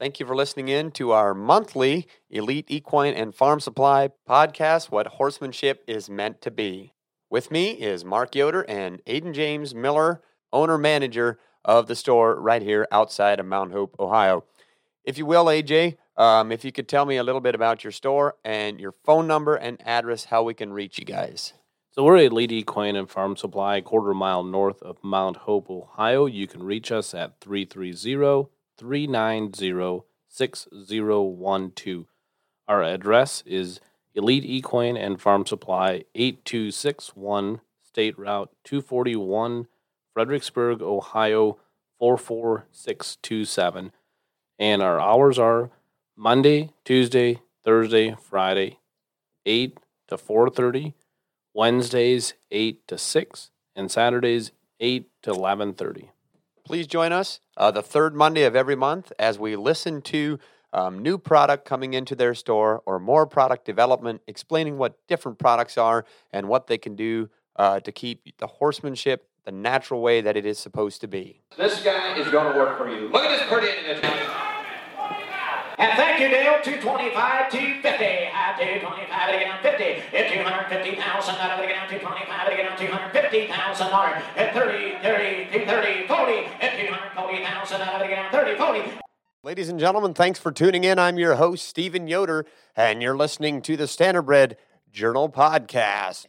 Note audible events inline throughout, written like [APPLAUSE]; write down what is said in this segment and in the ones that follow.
Thank you for listening in to our monthly Elite Equine and Farm Supply podcast, What Horsemanship is Meant to Be. With me is Mark Yoder and Aiden James Miller, owner manager of the store right here outside of Mount Hope, Ohio. If you will, AJ, um, if you could tell me a little bit about your store and your phone number and address, how we can reach you guys. So we're at Elite Equine and Farm Supply, quarter mile north of Mount Hope, Ohio. You can reach us at 330 390 6012. Our address is Elite Equine and Farm Supply, 8261 State Route 241, Fredericksburg, Ohio 44627. And our hours are Monday, Tuesday, Thursday, Friday, 8 to 4:30, Wednesdays 8 to 6, and Saturdays 8 to 11:30. Please join us uh, the third Monday of every month as we listen to um, new product coming into their store or more product development, explaining what different products are and what they can do uh, to keep the horsemanship the natural way that it is supposed to be. This guy is going to work for you. Look at this pretty individual. And thank you, Dale. 225, 250. At 225, it again on 50. At 250,000, that it again on 225, it again on 250,000. At 30, 30, 230, 40. At 240,000, that it again on 30, 40. Ladies and gentlemen, thanks for tuning in. I'm your host, Stephen Yoder, and you're listening to the Standardbred Journal Podcast.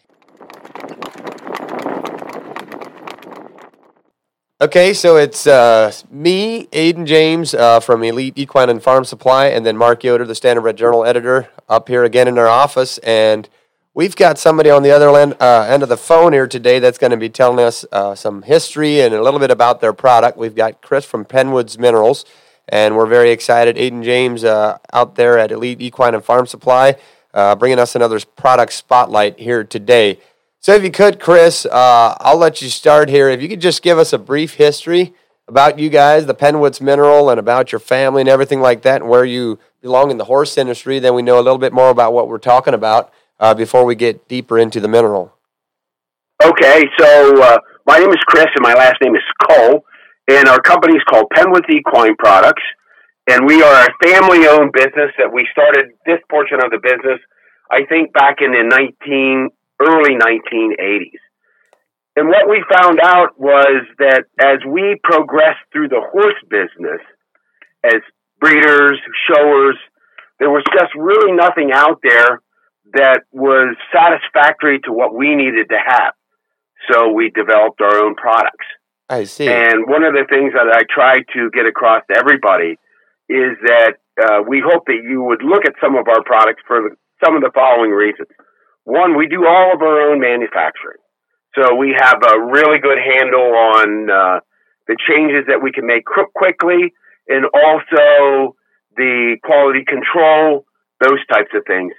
Okay, so it's uh, me, Aiden James uh, from Elite Equine and Farm Supply, and then Mark Yoder, the Standardbred Journal editor, up here again in our office. And we've got somebody on the other end, uh, end of the phone here today that's going to be telling us uh, some history and a little bit about their product. We've got Chris from Penwoods Minerals, and we're very excited. Aiden James uh, out there at Elite Equine and Farm Supply, uh, bringing us another product spotlight here today. So, if you could, Chris, uh, I'll let you start here. If you could just give us a brief history about you guys, the Penwoods Mineral, and about your family and everything like that, and where you belong in the horse industry, then we know a little bit more about what we're talking about uh, before we get deeper into the mineral. Okay, so uh, my name is Chris, and my last name is Cole, and our company is called Penwoods Equine Products, and we are a family-owned business that we started this portion of the business, I think, back in the 19 early 1980s. And what we found out was that as we progressed through the horse business, as breeders, showers, there was just really nothing out there that was satisfactory to what we needed to have. So we developed our own products. I see. And one of the things that I try to get across to everybody is that uh, we hope that you would look at some of our products for the, some of the following reasons. One, we do all of our own manufacturing. So we have a really good handle on uh, the changes that we can make quickly and also the quality control, those types of things.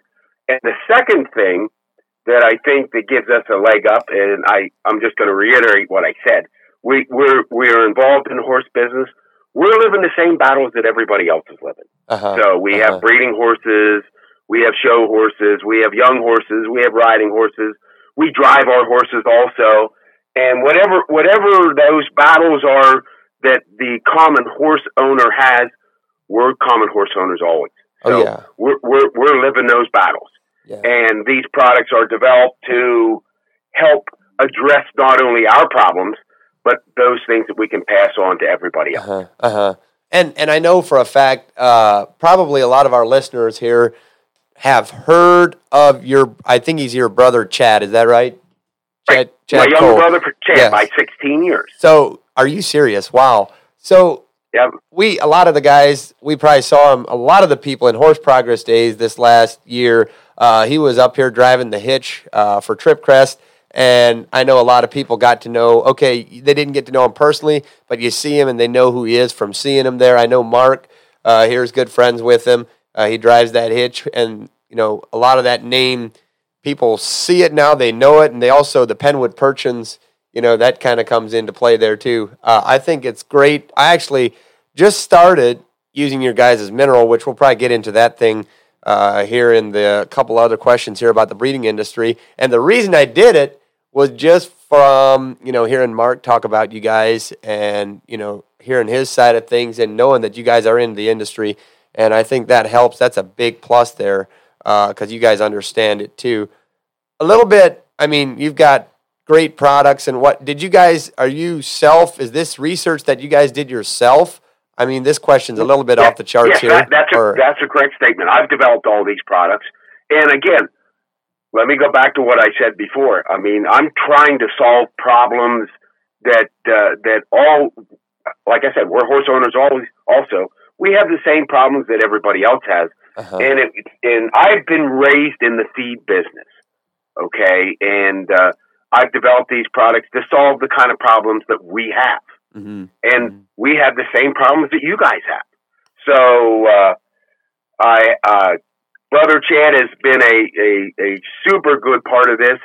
And the second thing that I think that gives us a leg up, and I, I'm just going to reiterate what I said. We, we're, we're involved in the horse business. We're living the same battles that everybody else is living. Uh-huh. So we uh-huh. have breeding horses, we have show horses, we have young horses, we have riding horses. We drive our horses also. And whatever whatever those battles are that the common horse owner has, we're common horse owners always. So Oh, yeah. we're, we're we're living those battles. Yeah. And these products are developed to help address not only our problems, but those things that we can pass on to everybody else. Uh-huh. Uh-huh. And and I know for a fact, uh, probably a lot of our listeners here have heard of your. I think he's your brother, Chad. Is that right? Chad, My Chad younger Cole. brother, Chad, Yes. by 16 years. So, are you serious? Wow. So, Yep. we a lot of the guys we probably saw him. A lot of the people in Horse Progress Days this last year. Uh, he was up here driving the hitch uh, for Trip Crest, and I know a lot of people got to know. Okay, they didn't get to know him personally, but you see him and they know who he is from seeing him there. I know Mark uh, here's good friends with him. Uh, he drives that hitch, and you know a lot of that name. People see it now; they know it, and they also the Penwood Percherons you know that kind of comes into play there too. Uh, I think it's great. I actually just started using your guys' mineral, which we'll probably get into that thing uh, here in the couple other questions here about the breeding industry. And the reason I did it was just from you know hearing Mark talk about you guys and you know hearing his side of things and knowing that you guys are in the industry, and I think that helps. That's a big plus there because uh, you guys understand it too. A little bit. I mean, you've got great products and what did you guys are you self is this research that you guys did yourself i mean this question's a little bit yeah, off the charts here that, that's, a, that's a correct statement i've developed all these products and again let me go back to what i said before i mean i'm trying to solve problems that uh, that all like i said we're horse owners always also we have the same problems that everybody else has uh-huh. and it, and i've been raised in the feed business okay and uh, I've developed these products to solve the kind of problems that we have. Mm-hmm. And mm-hmm. we have the same problems that you guys have. So, uh, I, uh, brother Chad has been a, a, a super good part of this.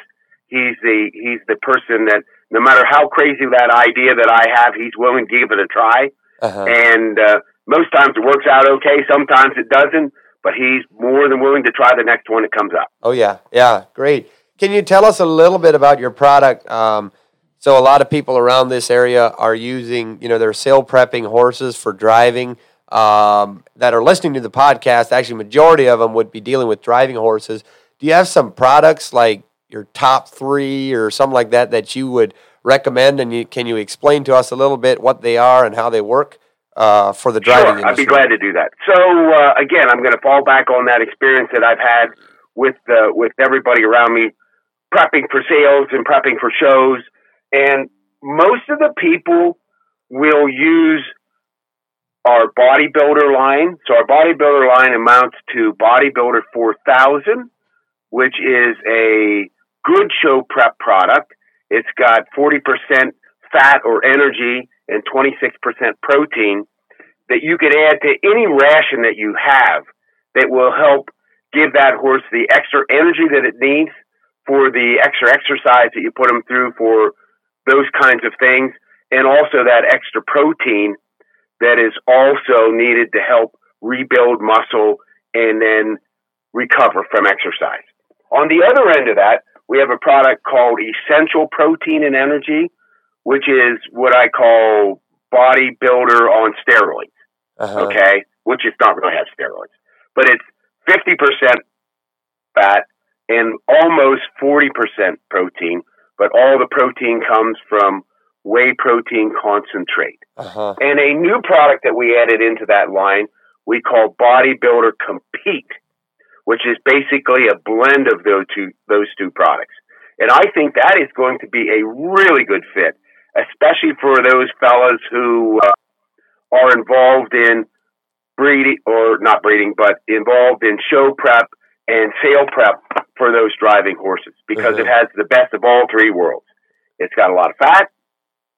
He's the, he's the person that no matter how crazy that idea that I have, he's willing to give it a try. Uh-huh. And, uh, most times it works out okay. Sometimes it doesn't, but he's more than willing to try the next one that comes up. Oh yeah. Yeah. Great. Can you tell us a little bit about your product? Um, so a lot of people around this area are using, you know, they're sale prepping horses for driving. Um, that are listening to the podcast, actually, majority of them would be dealing with driving horses. Do you have some products like your top three or something like that that you would recommend? And you, can you explain to us a little bit what they are and how they work uh, for the driving sure? I'd be glad to do that. So uh, again, I'm going to fall back on that experience that I've had with uh, with everybody around me prepping for sales and prepping for shows. And most of the people will use our bodybuilder line. So our bodybuilder line amounts to bodybuilder 4000, which is a good show prep product. It's got 40% fat or energy and 26% protein that you can add to any ration that you have that will help give that horse the extra energy that it needs for the extra exercise that you put them through for those kinds of things, and also that extra protein that is also needed to help rebuild muscle and then recover from exercise. On the other end of that, we have a product called Essential Protein and Energy, which is what I call bodybuilder on steroids. Uh-huh. Okay, which is not really have steroids, but it's 50% fat, and almost 40% protein, but all the protein comes from whey protein concentrate. Uh-huh. And a new product that we added into that line, we call Bodybuilder Compete, which is basically a blend of those two, those two products. And I think that is going to be a really good fit, especially for those fellas who uh, are involved in breeding, or not breeding, but involved in show prep and sale prep for those driving horses because mm-hmm. it has the best of all three worlds. It's got a lot of fat,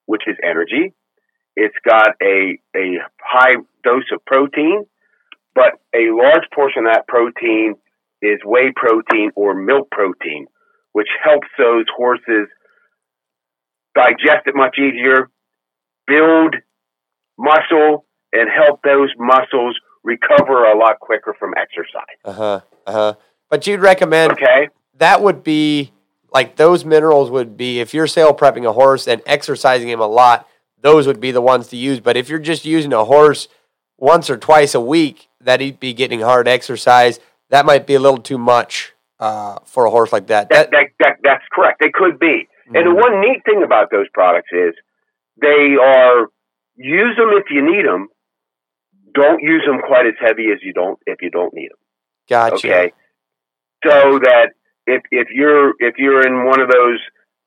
which is energy. It's got a, a high dose of protein, but a large portion of that protein is whey protein or milk protein, which helps those horses digest it much easier, build muscle, and help those muscles recover a lot quicker from exercise. Uh huh. Uh huh. But you'd recommend okay. that would be like those minerals would be if you're sale prepping a horse and exercising him a lot, those would be the ones to use. But if you're just using a horse once or twice a week, that he'd be getting hard exercise. That might be a little too much uh, for a horse like that. That, that, that that's correct. They could be. Mm-hmm. And the one neat thing about those products is they are use them if you need them. Don't use them quite as heavy as you don't if you don't need them. Gotcha. Okay so that if if you're if you're in one of those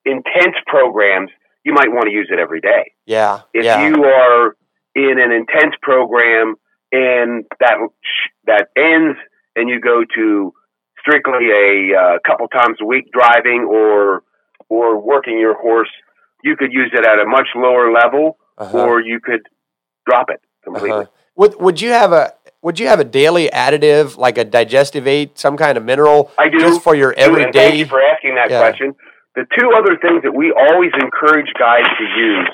intense programs, you might want to use it every day. Yeah. If yeah. you are in an intense program and that that ends and you go to strictly a uh, couple times a week driving or or working your horse, you could use it at a much lower level, uh-huh. or you could drop it completely. Uh-huh. Would Would you have a would you have a daily additive like a digestive aid, some kind of mineral? I do. Just for your everyday. Thank you for asking that yeah. question. The two other things that we always encourage guys to use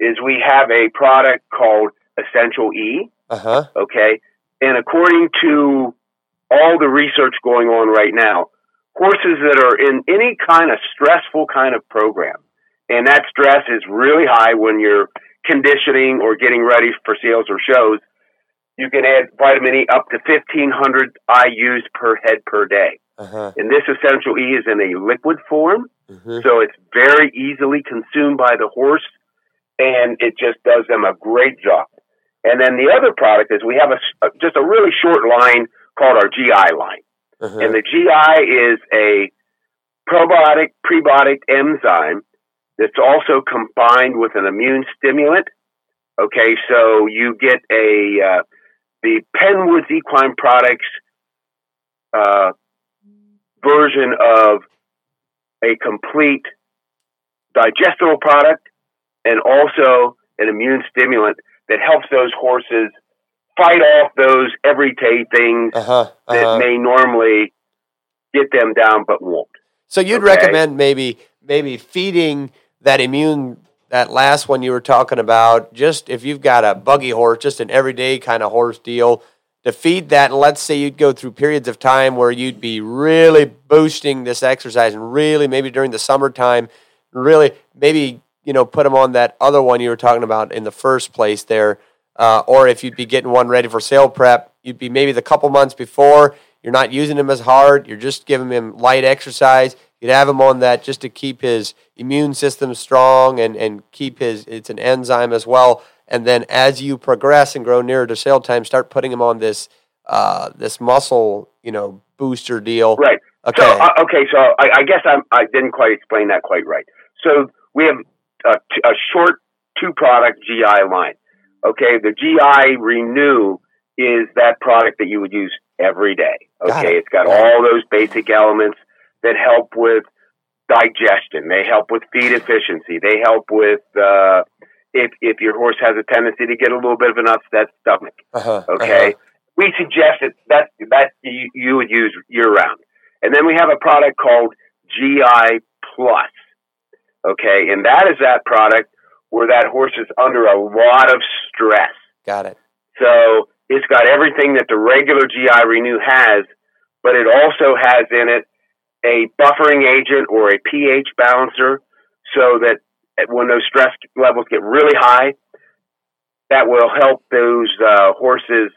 is we have a product called Essential E. Uh huh. Okay. And according to all the research going on right now, horses that are in any kind of stressful kind of program. And that stress is really high when you're conditioning or getting ready for sales or shows. You can add vitamin E up to 1500 IUs per head per day. Uh-huh. And this essential E is in a liquid form, hmm so it's very easily consumed by the horse, and it just does them a great job. And then the other product is we have a- just a really short line called our GI line. Uh-huh. And the GI is a probiotic prebiotic enzyme that's also combined with an immune stimulant. Okay, so you get a uh, the Penwoods Equine Products uh, version of a complete digestible product and also an immune stimulant that helps those horses fight off those everyday things Uh-huh. that Uh-huh. may normally get them down but won't. So you'd Okay. recommend maybe maybe feeding that immune that last one you were talking about, just if you've got a buggy horse, just an everyday kind of horse deal, to feed that and let's say you'd go through periods of time where you'd be really boosting this exercise and really maybe during the summertime, really maybe, you know, put them on that other one you were talking about in the first place there. Uh, or if you'd be getting one ready for sale prep, you'd be maybe the couple months before, you're not using him as hard, you're just giving him light exercise. You'd have him on that just to keep his immune system strong and, and keep his, it's an enzyme as well. And then as you progress and grow nearer to sale time, start putting him on this, uh, this muscle, you know, booster deal. Right. Okay. So uh, okay, so I, I guess I'm, I didn't quite explain that quite right. So we have a short two product GI line. Okay, the GI Renew is that product that you would use every day. Got Okay, it. it's got Got it. all those basic elements that help with digestion. They help with feed efficiency. They help with uh, if if your horse has a tendency to get a little bit of an upset stomach. uh-huh, Okay, uh-huh. we suggest that that that you, you would use year round, and then we have a product called GI Plus. Okay, and that is that product where that horse is under a lot of stress. Got it. So it's got everything that the regular GI Renew has, but it also has in it a buffering agent or a pH balancer so that when those stress levels get really high, that will help those uh, horses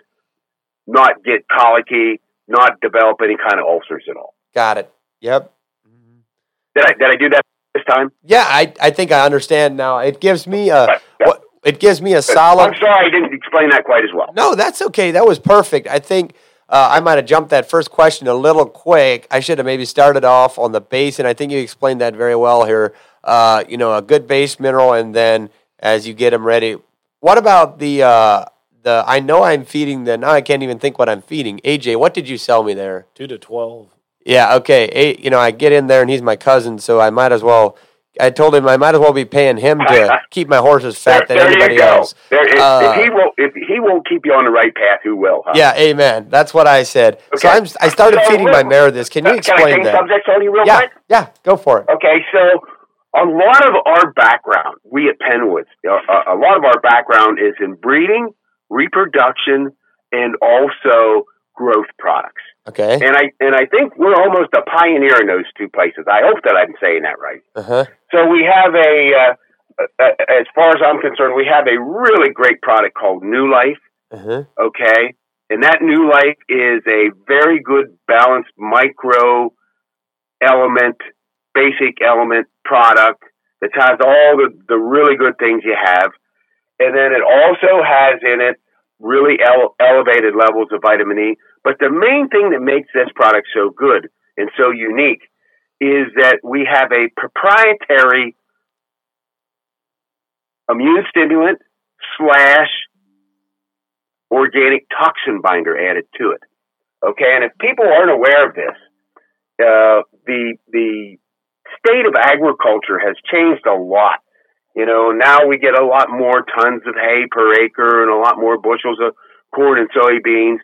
not get colicky, not develop any kind of ulcers at all. Got it. Yep. Did I, did I do that this time? Yeah, I, I think I understand now. It gives me a Right, yeah. what it gives me a solid I'm sorry I didn't explain that quite as well. No, that's okay. That was perfect. I think uh, I might have jumped that first question a little quick. I should have maybe started off on the base, and I think you explained that very well here. Uh, you know, a good base mineral, and then as you get them ready. What about the uh, the? I know I'm feeding the. Now I can't even think what I'm feeding. AJ, what did you sell me there? Two to twelve. Yeah, okay. You know, I get in there, and he's my cousin, so I might as well. I told him I might as well be paying him to [LAUGHS] keep my horses fat than there anybody you go. else. There, if, Uh, if he won't, if he won't keep you on the right path, who will? Huh? Yeah, amen. That's what I said. So I'm, I started So feeding my mare this. Can you Can I explain that? subjects on you real Yeah, quick? yeah, go for it. Okay, so a lot of our background, we at Penwoods, uh, a, a lot of our background is in breeding, reproduction, and also growth products. Okay. And I and I think we're almost a pioneer in those two places. I hope that I'm saying that right. Uh huh. So we have a, uh, uh, as far as I'm concerned, we have a really great product called New Life. Uh huh. Okay, and that New Life is a very good balanced micro element, basic element product that has all the, the really good things you have. And then it also has in it really ele- elevated levels of vitamin E. But the main thing that makes this product so good and so unique is that we have a proprietary immune stimulant slash organic toxin binder added to it. Okay, and if people aren't aware of this, uh, the the state of agriculture has changed a lot. You know, now we get a lot more tons of hay per acre and a lot more bushels of corn and soybeans.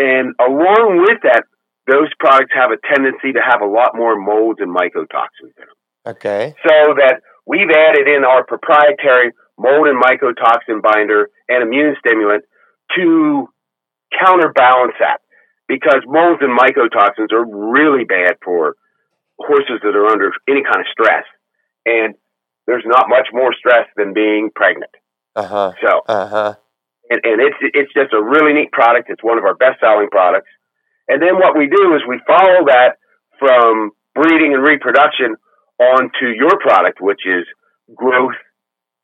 And along with that, those products have a tendency to have a lot more molds and mycotoxins in them. Okay. So that we've added in our proprietary mold and mycotoxin binder and immune stimulant to counterbalance that. because molds and mycotoxins are really bad for horses that are under any kind of stress. And there's not much more stress than being pregnant. Uh huh. So, Uh huh. And, and it's it's just a really neat product. It's one of our best selling products. And then what we do is we follow that from breeding and reproduction onto your product, which is growth.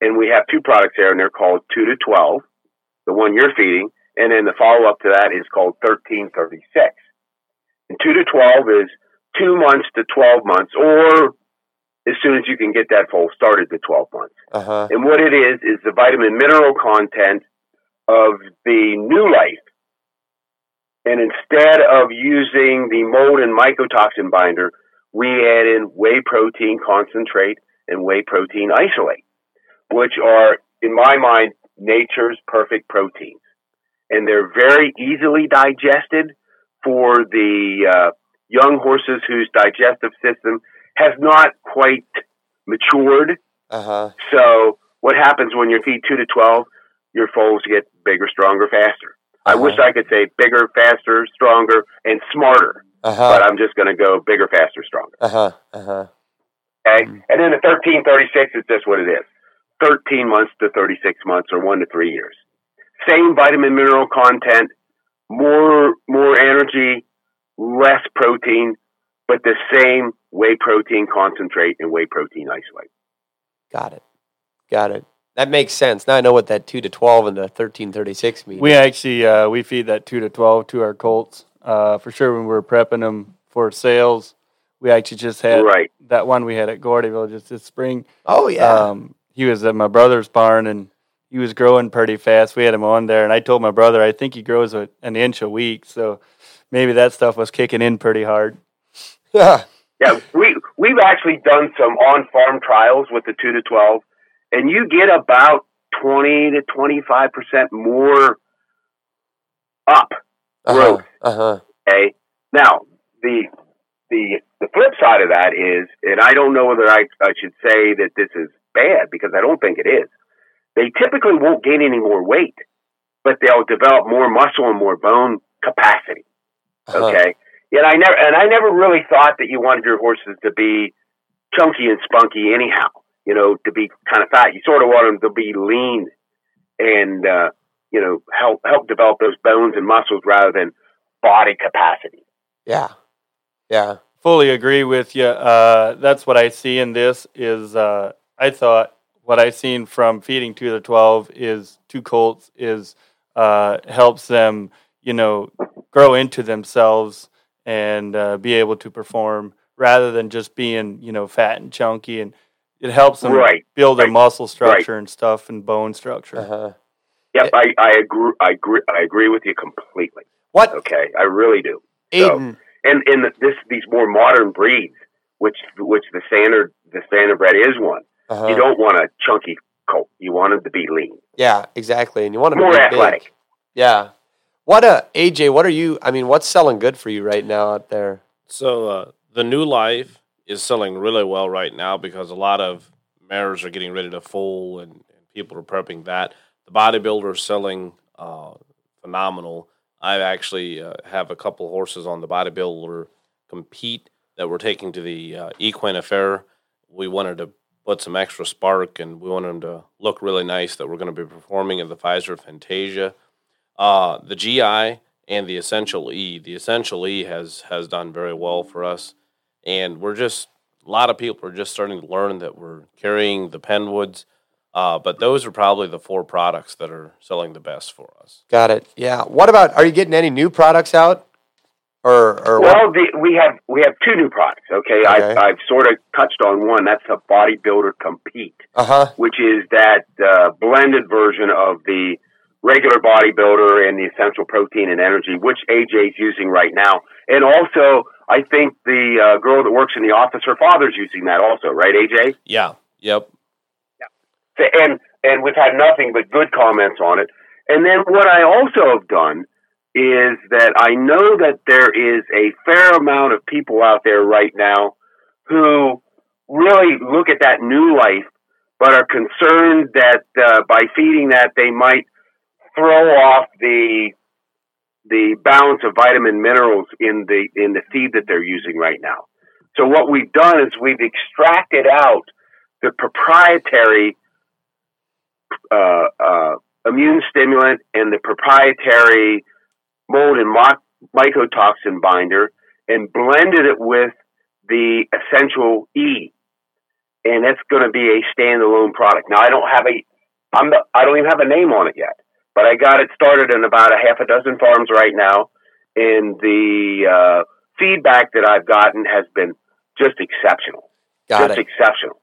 And we have two products there, and they're called two to twelve, the one you're feeding, and then the follow up to that is called thirteen thirty six. And two to twelve is two months to twelve months, or as soon as you can get that foal started to twelve months. Uh huh. And what it is is the vitamin mineral content of the new life. And instead of using the mold and mycotoxin binder, we add in whey protein concentrate and whey protein isolate, which are, in my mind, nature's perfect proteins. And they're very easily digested for the uh, young horses whose digestive system has not quite matured Uh huh. so what happens when you feed two to twelve? Your foals get bigger, stronger, faster. I Uh-huh. wish I could say bigger, faster, stronger, and smarter, Uh but. I'm just going to go bigger, faster, stronger. Uh huh. Uh huh. Okay, Mhm. and then the thirteen thirty six is just what it is: thirteen months to thirty six months, or one to three years. Same vitamin mineral content, more more energy, less protein, but the same whey protein concentrate and whey protein isolate. Got it. Got it. That makes sense. Now I know what that two to twelve and the thirteen thirty six mean. We actually uh, we feed that two to twelve to our colts uh, for sure when we're prepping them for sales. We actually just had Right. that one we had at Gordyville just this spring. oh yeah. Um, he was at my brother's barn and he was growing pretty fast. We had him on there, and I told my brother I think he grows a, an inch a week, so maybe that stuff was kicking in pretty hard. [LAUGHS] Yeah. Yeah, we we've actually done some on farm trials with the two to twelve, and you get about twenty to twenty five percent more up. Uh huh. Growth. Uh huh. Okay. Now the the the flip side of that is, and I don't know whether I, I should say that this is bad because I don't think it is. They typically won't gain any more weight, but they'll develop more muscle and more bone capacity. Uh-huh. Okay. And I never and I never really thought that you wanted your horses to be chunky and spunky anyhow. You know, to be kind of fat. You sort of want them to be lean and uh, you know help help develop those bones and muscles rather than body capacity. Yeah. Yeah. Fully agree with you. Uh, that's what I see in this. Is uh, I thought what I've seen from feeding two to twelve is two colts is uh, helps them, you know, grow into themselves and uh, be able to perform rather than just being, you know, fat and chunky. And it helps them Right, build their right, muscle structure and stuff and bone structure. Uh huh. Yep, I, I agree. I agree. I agree with you completely. What Okay, I really do. So, and and the, this these more modern breeds, which which the standard the standard bred is one. Uh-huh. You don't want a chunky colt. You want them to be lean, Yeah, exactly. And you want them more to be athletic. big. Yeah. What uh AJ, what are you I mean, what's selling good for you right now out there? So uh, the new life is selling really well right now because a lot of mares are getting ready to foal and, and people are prepping that. The bodybuilder is selling uh, phenomenal. I actually uh, have a couple horses on the bodybuilder compete that we're taking to the uh, Equine Affaire. We wanted to put some extra spark and we wanted them to look really nice that we're going to be performing in the Pfizer Fantasia. Uh, the GI and the Essential E. The Essential E has has done very well for us, and we're just a lot of people are just starting to learn that we're carrying the Penwoods. Uh, but those are probably the four products that are selling the best for us. Got it. Yeah. What about are you getting any new products out? Or or? Well, the, we have we have two new products. Okay, Okay. I've, I've sort of touched on one. That's a bodybuilder compete, Uh-huh. which is that uh, blended version of the regular bodybuilder and the essential protein and energy, which AJ's using right now. And also, I think the uh, girl that works in the office, her father's using that also, right, AJ? Yeah. Yep. So- and and we've had nothing but good comments on it. And then what I also have done is that I know that there is a fair amount of people out there right now who really look at that new life, but are concerned that uh, by feeding that they might throw off the the balance of vitamin minerals in the in the feed that they're using right now. So what we've done is we've extracted out the proprietary uh, uh, immune stimulant and the proprietary mold and mycotoxin binder and blended it with the essential E, and that's going to be a standalone product. Now I don't have a I'm the, I don't even have a name on it yet, but I got it started in about a half a dozen farms right now, and the uh, feedback that I've gotten has been just exceptional, Got just it. exceptional.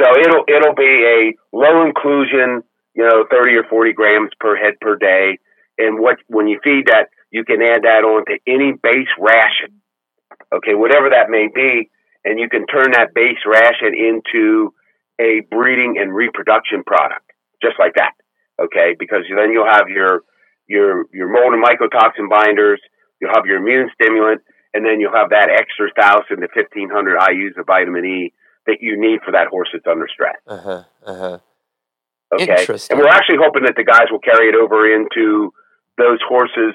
So it'll it'll be a low inclusion, you know, thirty or forty grams per head per day, and what when you feed that, you can add that on to any base ration, okay, whatever that may be, and you can turn that base ration into a breeding and reproduction product, just like that, okay, because then you'll have your your your mold and mycotoxin binders, you'll have your immune stimulant, and then you'll have that extra thousand to fifteen hundred IU's of vitamin E that you need for that horse that's under stress. Uh huh. Uh huh. Okay. And we're actually hoping that the guys will carry it over into those horses,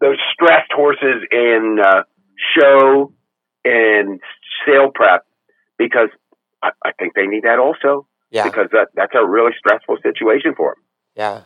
those stressed horses in uh, show and sale prep, because I, I think they need that also. Yeah. Because that, that's a really stressful situation for them. Yeah.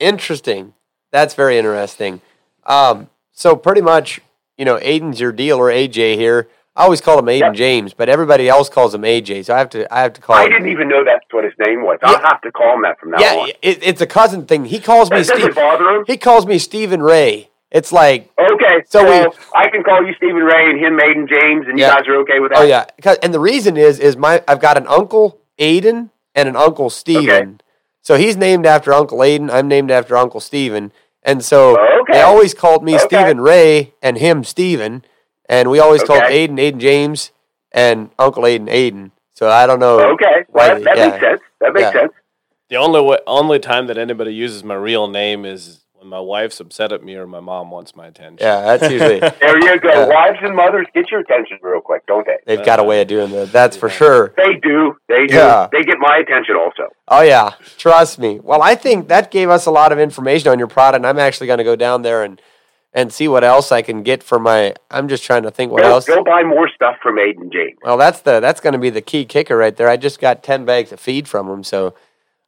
Interesting. That's very interesting. Um, so pretty much, you know, Aiden's your deal or AJ here. I always call him Aiden Yep. James, but everybody else calls him AJ. So I have to I have to call I him. didn't even know that's what his name was. I'll have to call him that from now yeah, on. it, it's a cousin thing. He calls me That doesn't Steve. bother him. He calls me Stephen Ray. It's like, Okay, So so, we- I can call you Stephen Ray and him Maiden James, and you guys are okay with that? oh yeah, and the reason is is my I've got an uncle Aiden and an uncle Stephen. So he's named after Uncle Aiden. I'm named after Uncle Stephen. And so Okay. they always called me Okay. Stephen Ray and him Stephen. And we always called Okay. Aiden Aiden James and Uncle Aiden Aiden. So I don't know. Okay, well, that, that yeah. makes sense. That makes Yeah. sense. The only way, only time that anybody uses my real name is when my wife's upset at me or my mom wants my attention. Yeah, that's [LAUGHS] usually There you go. Yeah. Wives and mothers, get your attention real quick, don't they? they've got a way of doing that. That's for sure. They do. They do. Yeah. They get my attention also. Oh yeah, trust me. Well, I think that gave us a lot of information on your product. And I'm actually going to go down there and and see what else I can get for my. I'm just trying to think what Go, else. go buy more stuff from Aiden James. Well, that's the that's going to be the key kicker right there. I just got ten bags of feed from him, so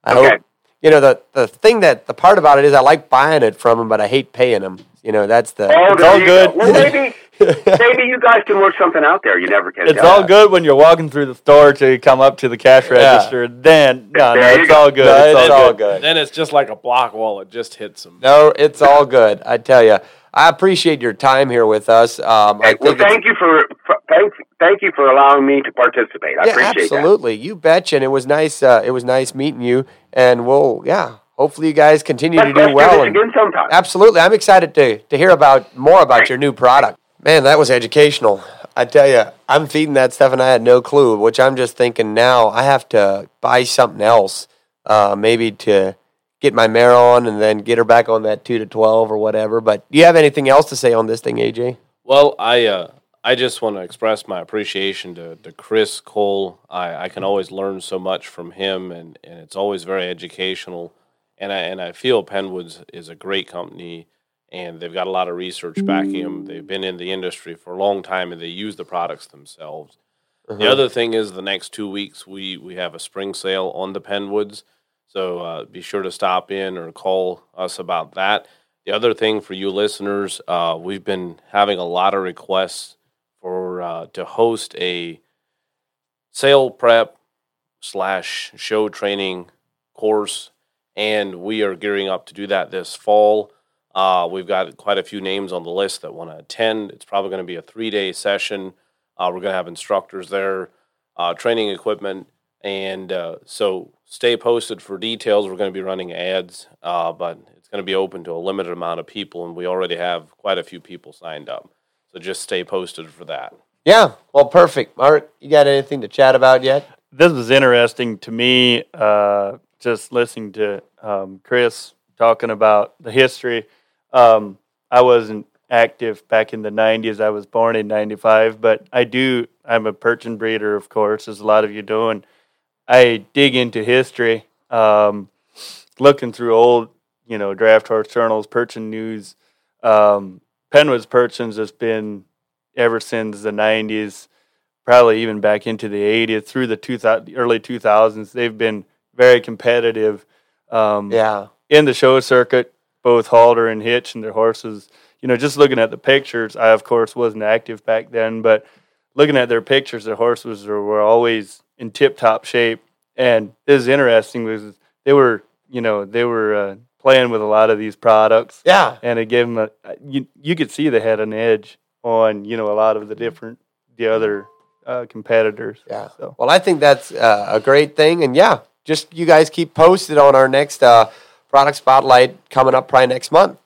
I Okay. hope you know the the thing that the part about it is I like buying it from them, but I hate paying them. You know, that's the. Oh, It's all good. Go. Well, maybe [LAUGHS] maybe you guys can work something out there. You never can. It's tell. all good when you're walking through the store till you come up to the cash Yeah. register. Then no, no, it's all good. No, it's, it's all all good. good. Then it's just like a block wall. It just hits them. No, it's all good. I tell you, I appreciate your time here with us. Um, Hey, well, thank you for, for thank thank you for allowing me to participate. I yeah, appreciate absolutely. You betcha. And it was nice. Uh, it was nice meeting you. And we'll, yeah, hopefully you guys continue to Let's, do let's well. do again sometime. Absolutely. I'm excited to, to hear about more about your new product. Man, that was educational. I tell you, I'm feeding that stuff and I had no clue, which I'm just thinking now I have to buy something else, uh, maybe to get my mare on and then get her back on that 2 to 12 or whatever. But do you have anything else to say on this thing, AJ? Well, I uh, I just want to express my appreciation to, to Chris Cole. I, I can always learn so much from him, and, and it's always very educational. And I and I feel Penwoods is a great company, and they've got a lot of research backing them. They've been in the industry for a long time, and they use the products themselves. The other thing is the next two weeks we we have a spring sale on the Penwoods, so uh, be sure to stop in or call us about that. The other thing for you listeners, uh, we've been having a lot of requests for uh, to host a sale prep slash show training course, and we are gearing up to do that this fall. Uh, we've got quite a few names on the list that want to attend. It's probably going to be a three day session. Uh, we're going to have instructors there, uh, training equipment, and so stay posted for details. We're going to be running ads, uh, but it's going to be open to a limited amount of people, and we already have quite a few people signed up. So just stay posted for that. Yeah. Well, perfect. Mark, you got anything to chat about yet? This was interesting to me. Uh, just listening to um, Chris talking about the history. Um, I wasn't active back in the 90s. I was born in 95, but I do. I'm a Percheron breeder, of course, as a lot of you do. And I dig into history, um, looking through old, you know, draft horse journals, Percheron News. Um, Penwood's Percherons has been ever since the '90s, probably even back into the '80s through the 2000, early 2000s. They've been very competitive. Um, Yeah. in the show circuit, both Halter and Hitch and their horses. You know, just looking at the pictures, I of course wasn't active back then, but looking at their pictures, their horses were, were always in tip top shape. And this is interesting because they were, you know, they were uh, playing with a lot of these products, Yeah. and it gave them a you. You could see they had an edge on, you know, a lot of the different the other uh, competitors. Yeah. So. Well, I think that's uh, a great thing. And yeah, just you guys keep posted on our next uh, product spotlight coming up probably next month.